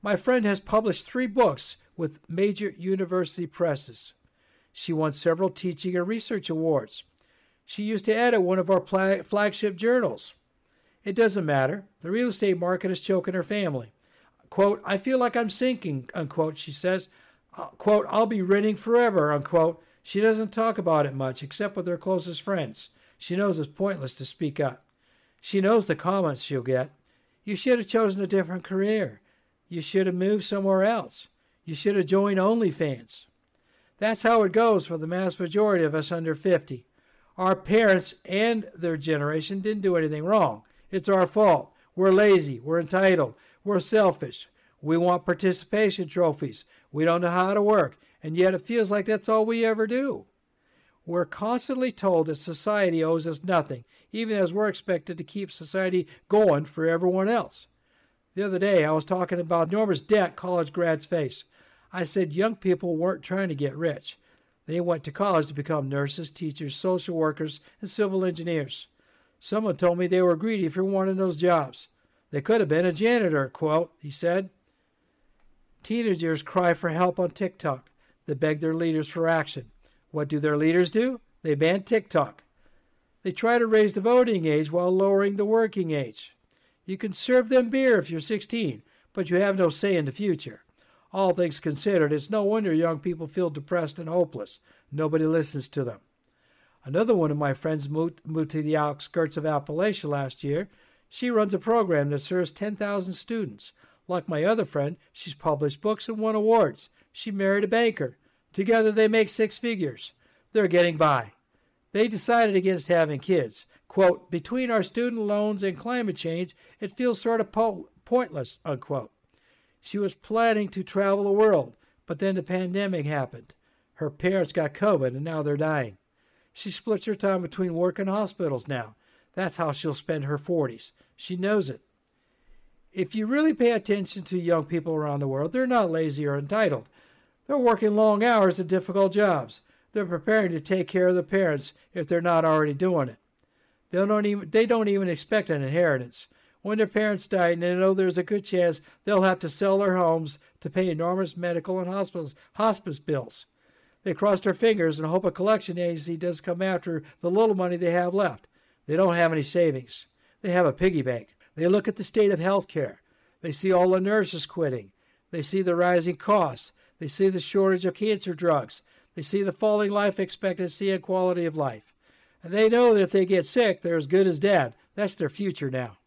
My friend has published three books with major university presses. She won several teaching and research awards. She used to edit one of our flagship journals. It doesn't matter. The real estate market is choking her family. Quote, I feel like I'm sinking, unquote, she says. Uh, quote, I'll be renting forever, unquote. She doesn't talk about it much, except with her closest friends. She knows it's pointless to speak up. She knows the comments she'll get. You should have chosen a different career. You should have moved somewhere else. You should have joined OnlyFans. That's how it goes for the mass majority of us under 50. Our parents and their generation didn't do anything wrong. It's our fault. We're lazy. We're entitled. We're selfish. We want participation trophies. We don't know how to work. And yet it feels like that's all we ever do. We're constantly told that society owes us nothing, even as we're expected to keep society going for everyone else. The other day, I was talking about enormous debt college grads face. I said young people weren't trying to get rich. They went to college to become nurses, teachers, social workers, and civil engineers. Someone told me they were greedy for wanting those jobs. They could have been a janitor, quote, he said. Teenagers cry for help on TikTok. They beg their leaders for action. What do their leaders do? They ban TikTok. They try to raise the voting age while lowering the working age. You can serve them beer if you're 16, but you have no say in the future. All things considered, it's no wonder young people feel depressed and hopeless. Nobody listens to them. Another one of my friends moved, moved to the outskirts of Appalachia last year. She runs a program that serves 10,000 students. Like my other friend, she's published books and won awards. She married a banker. Together they make six figures. They're getting by. They decided against having kids. Quote, between our student loans and climate change, it feels sort of po- pointless, unquote. She was planning to travel the world, but then the pandemic happened. Her parents got COVID and now they're dying. She splits her time between work and hospitals now. That's how she'll spend her 40s. She knows it. If you really pay attention to young people around the world, they're not lazy or entitled. They're working long hours at difficult jobs. They're preparing to take care of their parents if they're not already doing it. They don't even they don't even expect an inheritance. When their parents die, and they know there's a good chance they'll have to sell their homes to pay enormous medical and hospitals, hospice bills. They cross their fingers and hope a collection agency does come after the little money they have left. They don't have any savings. They have a piggy bank. They look at the state of health care. They see all the nurses quitting. They see the rising costs. They see the shortage of cancer drugs. They see the falling life expectancy and quality of life. And they know that if they get sick, they're as good as dead. That's their future now.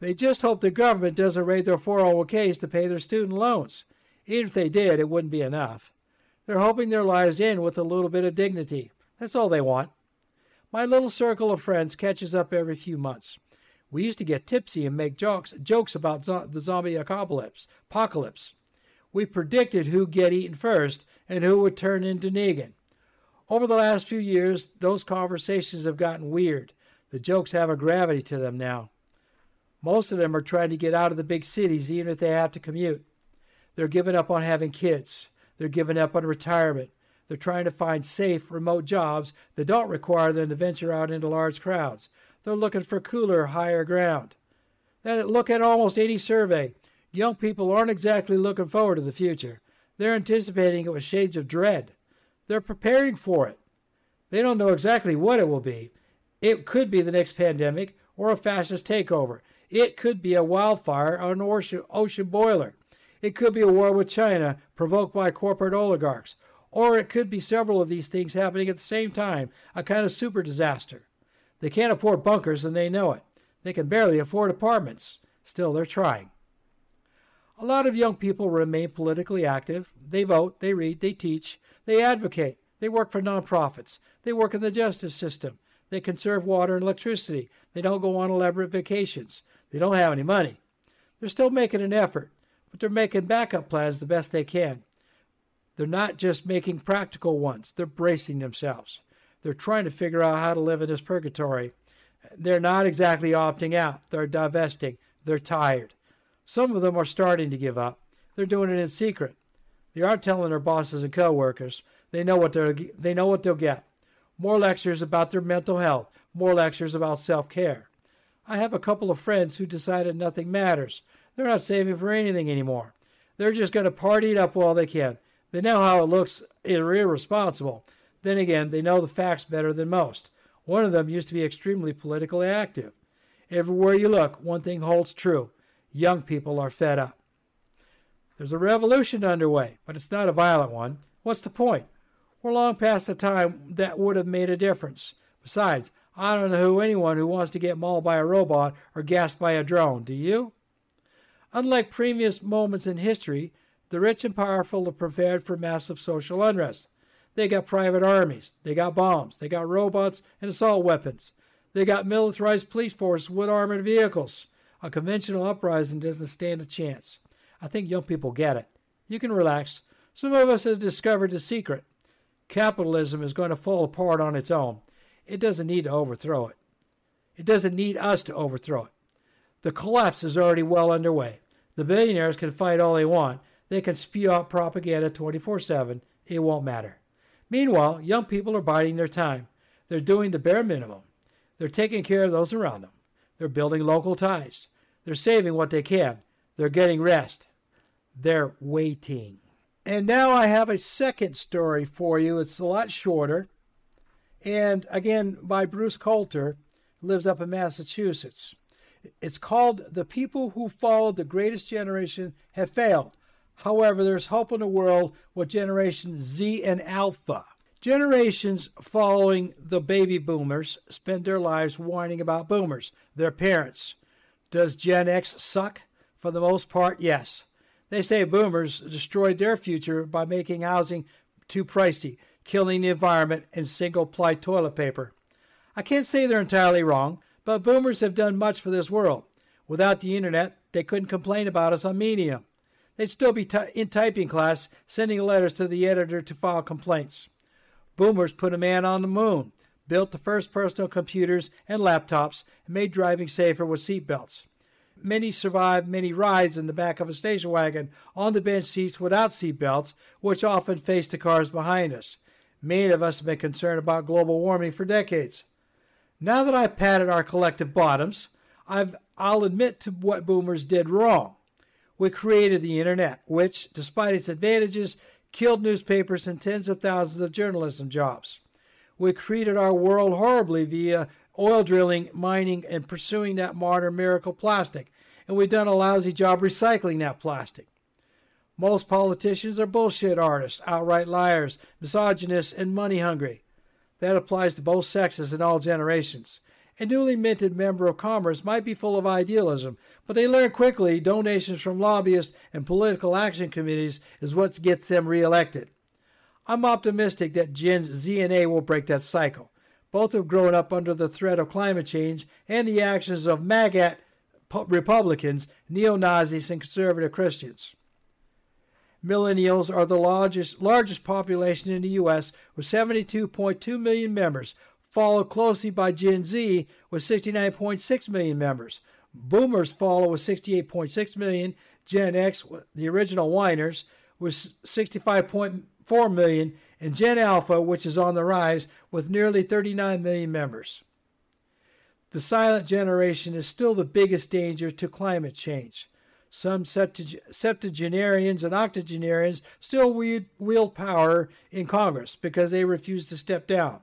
They just hope the government doesn't raid their 401ks to pay their student loans. Even if they did, it wouldn't be enough. They're hoping their lives end with a little bit of dignity. That's all they want. My little circle of friends catches up every few months. We used to get tipsy and make jokes, jokes about zo- the zombie apocalypse. Apocalypse. We predicted who'd get eaten first and who would turn into Negan. Over the last few years, those conversations have gotten weird. The jokes have a gravity to them now. Most of them are trying to get out of the big cities, even if they have to commute. They're giving up on having kids. They're giving up on retirement. They're trying to find safe, remote jobs that don't require them to venture out into large crowds. They're looking for cooler, higher ground. Then look at almost any survey. Young people aren't exactly looking forward to the future. They're anticipating it with shades of dread. They're preparing for it. They don't know exactly what it will be. It could be the next pandemic or a fascist takeover. It could be a wildfire or an ocean boiler. It could be a war with China provoked by corporate oligarchs. Or it could be several of these things happening at the same time, a kind of super disaster. They can't afford bunkers and they know it. They can barely afford apartments. Still, they're trying. A lot of young people remain politically active. They vote, they read, they teach, they advocate, they work for nonprofits, they work in the justice system, they conserve water and electricity, they don't go on elaborate vacations, they don't have any money. They're still making an effort, but they're making backup plans the best they can. They're not just making practical ones, they're bracing themselves. They're trying to figure out how to live in this purgatory. They're not exactly opting out, they're divesting, they're tired. Some of them are starting to give up. They're doing it in secret. They aren't telling their bosses and coworkers. They know what they're they know what they'll get. More lectures about their mental health, more lectures about self-care. I have a couple of friends who decided nothing matters. They're not saving for anything anymore. They're just going to party it up while they can. They know how it looks irresponsible. Then again, they know the facts better than most. One of them used to be extremely politically active. Everywhere you look, one thing holds true young people are fed up. There's a revolution underway, but it's not a violent one. What's the point? We're long past the time that would have made a difference. Besides, I don't know who anyone who wants to get mauled by a robot or gassed by a drone. Do you? Unlike previous moments in history, the rich and powerful are prepared for massive social unrest. They got private armies, they got bombs, they got robots and assault weapons. They got militarized police forces with armored vehicles. A conventional uprising doesn't stand a chance. I think young people get it. You can relax. Some of us have discovered the secret. Capitalism is going to fall apart on its own. It doesn't need to overthrow it. It doesn't need us to overthrow it. The collapse is already well underway. The billionaires can fight all they want. They can spew out propaganda 24 7. It won't matter. Meanwhile, young people are biding their time. They're doing the bare minimum. They're taking care of those around them. They're building local ties. They're saving what they can. They're getting rest. They're waiting. And now I have a second story for you. It's a lot shorter. And again, by Bruce Coulter, lives up in Massachusetts. It's called The People Who Followed the Greatest Generation Have Failed However, there's hope in the world with Generation Z and Alpha. Generations following the baby boomers spend their lives whining about boomers, their parents. Does Gen X suck? For the most part, yes. They say boomers destroyed their future by making housing too pricey, killing the environment, and single ply toilet paper. I can't say they're entirely wrong, but boomers have done much for this world. Without the internet, they couldn't complain about us on Medium. They'd still be t- in typing class, sending letters to the editor to file complaints. Boomers put a man on the moon, built the first personal computers and laptops, and made driving safer with seatbelts. Many survived many rides in the back of a station wagon on the bench seats without seatbelts, which often faced the cars behind us. Many of us have been concerned about global warming for decades. Now that I've patted our collective bottoms, I've, I'll admit to what boomers did wrong. We created the internet, which, despite its advantages, killed newspapers and tens of thousands of journalism jobs. We created our world horribly via oil drilling, mining, and pursuing that modern miracle plastic, and we've done a lousy job recycling that plastic. Most politicians are bullshit artists, outright liars, misogynists, and money hungry. That applies to both sexes and all generations. A newly minted member of Congress might be full of idealism, but they learn quickly donations from lobbyists and political action committees is what gets them reelected. I'm optimistic that Gen Z and A will break that cycle. Both have grown up under the threat of climate change and the actions of MAGAT Republicans, neo Nazis, and conservative Christians. Millennials are the largest, largest population in the U.S. with 72.2 million members, followed closely by Gen Z with 69.6 million members. Boomers follow with 68.6 million. Gen X, the original whiners, with 65.4 million, and Gen Alpha, which is on the rise, with nearly 39 million members. The silent generation is still the biggest danger to climate change. Some septuagenarians and octogenarians still wield power in Congress because they refuse to step down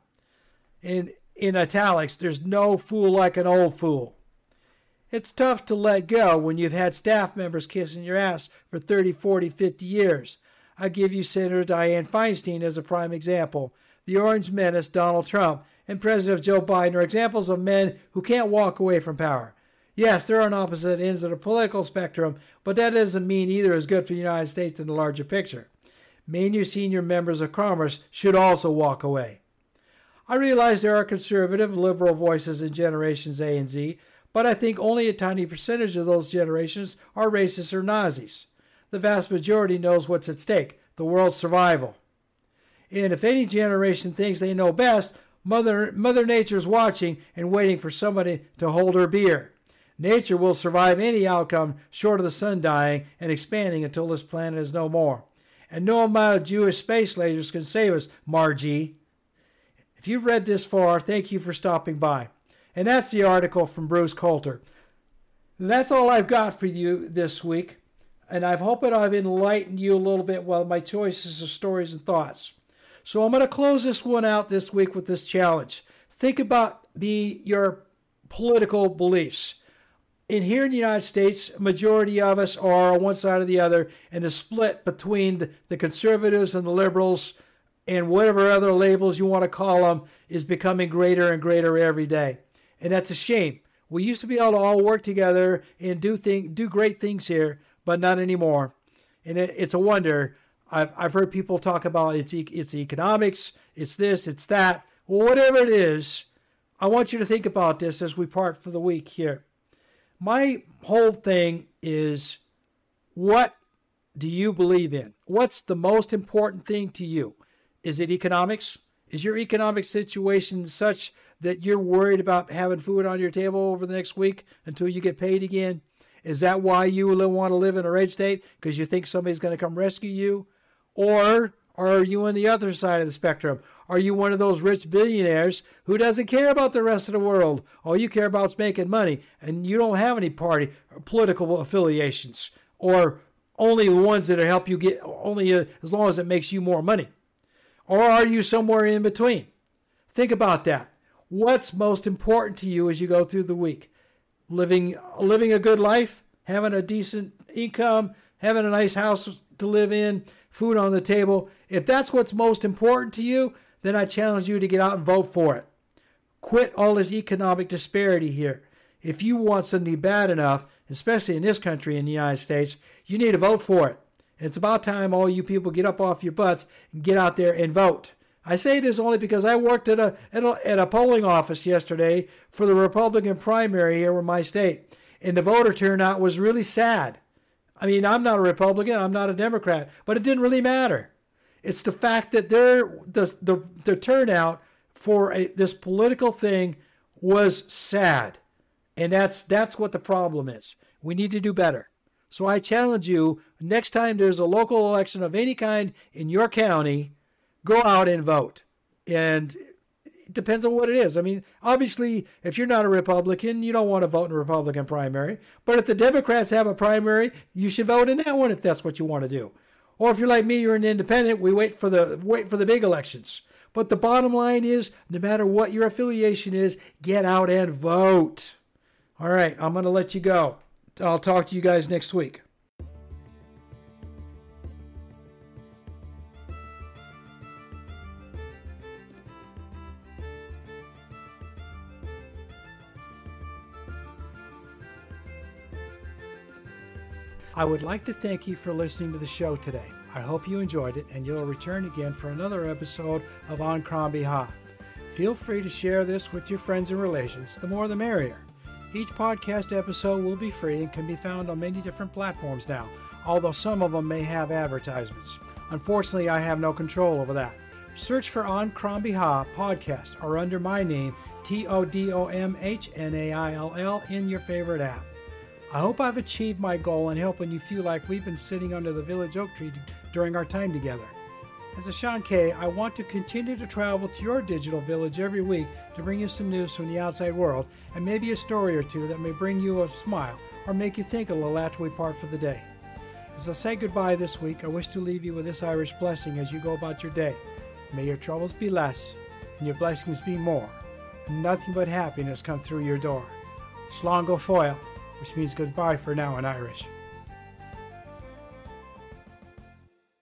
in in italics, there's no fool like an old fool. It's tough to let go when you've had staff members kissing your ass for 30, 40, 50 years. I give you Senator Dianne Feinstein as a prime example. The Orange Menace, Donald Trump, and President Joe Biden are examples of men who can't walk away from power. Yes, they're on opposite ends of the political spectrum, but that doesn't mean either is good for the United States in the larger picture. Many senior members of Congress should also walk away. I realize there are conservative, liberal voices in generations A and Z, but I think only a tiny percentage of those generations are racist or Nazis. The vast majority knows what's at stake the world's survival. And if any generation thinks they know best, Mother, Mother Nature's watching and waiting for somebody to hold her beer. Nature will survive any outcome short of the sun dying and expanding until this planet is no more. And no amount of Jewish space lasers can save us, Margie. If you've read this far, thank you for stopping by. And that's the article from Bruce Coulter. And that's all I've got for you this week. And I hope that I've enlightened you a little bit with my choices of stories and thoughts. So I'm going to close this one out this week with this challenge. Think about be your political beliefs. In here in the United States, majority of us are on one side or the other, and the split between the conservatives and the liberals and whatever other labels you want to call them is becoming greater and greater every day. And that's a shame. We used to be able to all work together and do thing, do great things here, but not anymore. And it, it's a wonder. I've, I've heard people talk about it's, it's economics, it's this, it's that. Well, whatever it is, I want you to think about this as we part for the week here. My whole thing is what do you believe in? What's the most important thing to you? Is it economics? Is your economic situation such that you're worried about having food on your table over the next week until you get paid again? Is that why you want to live in a red state? Because you think somebody's going to come rescue you? Or are you on the other side of the spectrum? Are you one of those rich billionaires who doesn't care about the rest of the world? All you care about is making money, and you don't have any party or political affiliations, or only the ones that help you get only uh, as long as it makes you more money. Or are you somewhere in between? Think about that. What's most important to you as you go through the week? Living living a good life, having a decent income, having a nice house to live in, food on the table. If that's what's most important to you, then I challenge you to get out and vote for it. Quit all this economic disparity here. If you want something bad enough, especially in this country, in the United States, you need to vote for it. It's about time all you people get up off your butts and get out there and vote. I say this only because I worked at a, at a, at a polling office yesterday for the Republican primary here in my state, and the voter turnout was really sad. I mean, I'm not a Republican, I'm not a Democrat, but it didn't really matter. It's the fact that their the the, the turnout for a, this political thing was sad, and that's that's what the problem is. We need to do better. So I challenge you: next time there's a local election of any kind in your county, go out and vote. And it depends on what it is. I mean, obviously, if you're not a Republican, you don't want to vote in a Republican primary. But if the Democrats have a primary, you should vote in that one if that's what you want to do. Or if you're like me, you're an independent, we wait for the wait for the big elections. But the bottom line is, no matter what your affiliation is, get out and vote. All right, I'm going to let you go. I'll talk to you guys next week. I would like to thank you for listening to the show today. I hope you enjoyed it and you'll return again for another episode of An Crann Bethadh. Feel free to share this with your friends and relations, the more the merrier. Each podcast episode will be free and can be found on many different platforms now, although some of them may have advertisements. Unfortunately, I have no control over that. Search for An Crann Bethadh podcast or under my name, T O D O M H N A I L L, in your favorite app. I hope I've achieved my goal in helping you feel like we've been sitting under the village oak tree during our time together. As a seanchaí I want to continue to travel to your digital village every week to bring you some news from the outside world and maybe a story or two that may bring you a smile or make you think a little after we part for the day. As I say goodbye this week, I wish to leave you with this Irish blessing as you go about your day. May your troubles be less and your blessings be more, and nothing but happiness come through your door. Slán go fóill which means goodbye for now in Irish.